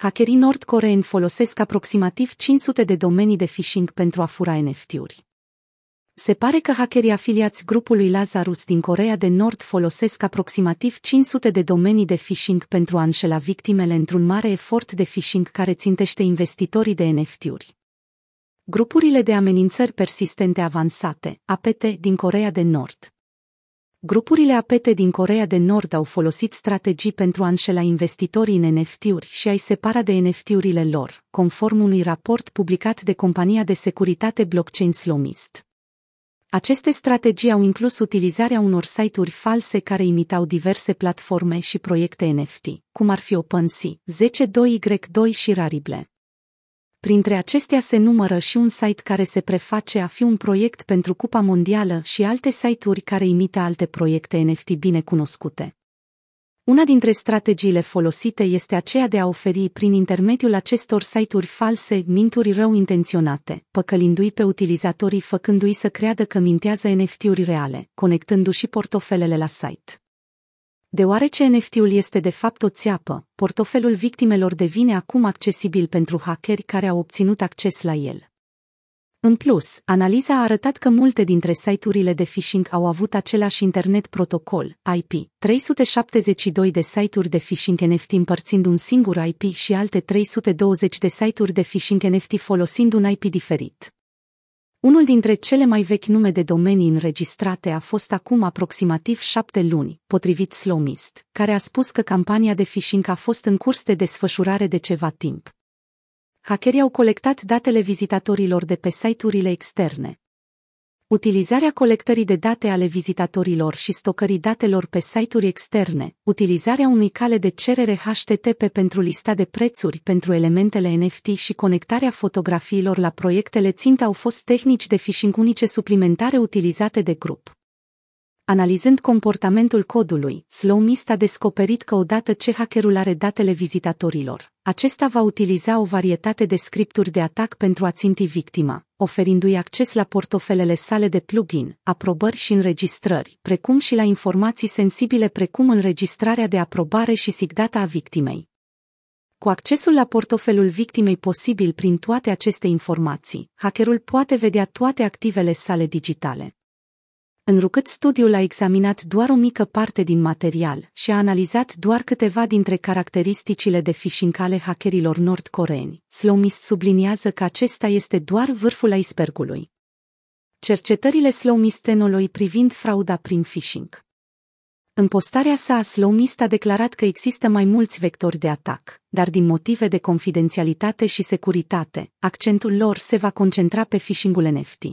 hackerii nord-coreeni folosesc aproximativ 500 de domenii de phishing pentru a fura NFT-uri. Se pare că hackerii afiliați grupului Lazarus din Corea de Nord folosesc aproximativ 500 de domenii de phishing pentru a înșela victimele într-un mare efort de phishing care țintește investitorii de NFT-uri. Grupurile de amenințări persistente avansate, APT, din Corea de Nord, Grupurile apete din Corea de Nord au folosit strategii pentru a înșela investitorii în NFT-uri și a-i separa de NFT-urile lor, conform unui raport publicat de compania de securitate blockchain Slowmist. Aceste strategii au inclus utilizarea unor site-uri false care imitau diverse platforme și proiecte NFT, cum ar fi OpenSea, 10.2y2 și Rarible. Printre acestea se numără și un site care se preface a fi un proiect pentru Cupa Mondială și alte site-uri care imită alte proiecte NFT bine cunoscute. Una dintre strategiile folosite este aceea de a oferi prin intermediul acestor site-uri false minturi rău intenționate, păcălindu-i pe utilizatorii făcându-i să creadă că mintează NFT-uri reale, conectându-și portofelele la site. Deoarece NFT-ul este de fapt o țeapă, portofelul victimelor devine acum accesibil pentru hackeri care au obținut acces la el. În plus, analiza a arătat că multe dintre site-urile de phishing au avut același internet protocol, IP, 372 de site-uri de phishing NFT împărțind un singur IP și alte 320 de site-uri de phishing NFT folosind un IP diferit. Unul dintre cele mai vechi nume de domenii înregistrate a fost acum aproximativ șapte luni, potrivit Slowmist, care a spus că campania de phishing a fost în curs de desfășurare de ceva timp. Hackerii au colectat datele vizitatorilor de pe site-urile externe, utilizarea colectării de date ale vizitatorilor și stocării datelor pe site-uri externe, utilizarea unui cale de cerere HTTP pentru lista de prețuri pentru elementele NFT și conectarea fotografiilor la proiectele țintă au fost tehnici de phishing unice suplimentare utilizate de grup. Analizând comportamentul codului, Slowmist a descoperit că odată ce hackerul are datele vizitatorilor, acesta va utiliza o varietate de scripturi de atac pentru a ținti victima, oferindu-i acces la portofelele sale de plugin, aprobări și înregistrări, precum și la informații sensibile precum înregistrarea de aprobare și sigdata a victimei. Cu accesul la portofelul victimei posibil prin toate aceste informații, hackerul poate vedea toate activele sale digitale Înrucât studiul a examinat doar o mică parte din material și a analizat doar câteva dintre caracteristicile de phishing ale hackerilor nord-coreeni, Slowmist subliniază că acesta este doar vârful icebergului. Cercetările Slowmistenului privind frauda prin phishing în postarea sa, Slowmist a declarat că există mai mulți vectori de atac, dar din motive de confidențialitate și securitate, accentul lor se va concentra pe phishing-ul NFT.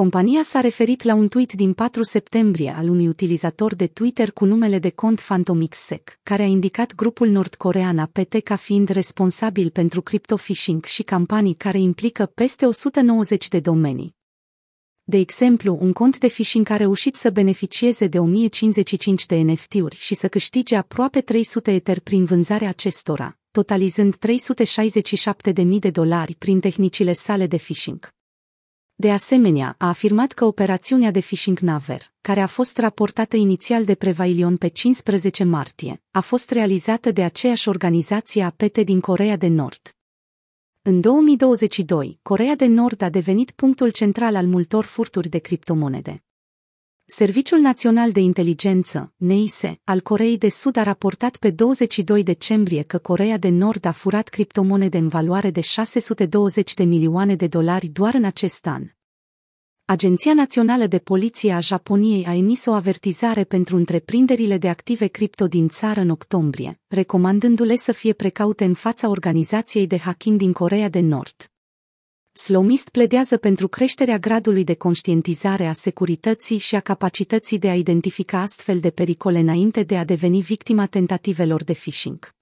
Compania s-a referit la un tweet din 4 septembrie al unui utilizator de Twitter cu numele de cont PhantomXSec, care a indicat grupul nordcorean APT ca fiind responsabil pentru crypto-phishing și campanii care implică peste 190 de domenii. De exemplu, un cont de phishing a reușit să beneficieze de 1055 de NFT-uri și să câștige aproape 300 Ether prin vânzarea acestora, totalizând 367.000 de dolari prin tehnicile sale de phishing. De asemenea, a afirmat că operațiunea de phishing Naver, care a fost raportată inițial de Prevailion pe 15 martie, a fost realizată de aceeași organizație APT din Corea de Nord. În 2022, Corea de Nord a devenit punctul central al multor furturi de criptomonede. Serviciul Național de Inteligență, NEISE, al Coreei de Sud a raportat pe 22 decembrie că Corea de Nord a furat criptomonede în valoare de 620 de milioane de dolari doar în acest an. Agenția Națională de Poliție a Japoniei a emis o avertizare pentru întreprinderile de active cripto din țară în octombrie, recomandându-le să fie precaute în fața organizației de hacking din Corea de Nord. Slomist pledează pentru creșterea gradului de conștientizare a securității și a capacității de a identifica astfel de pericole înainte de a deveni victima tentativelor de phishing.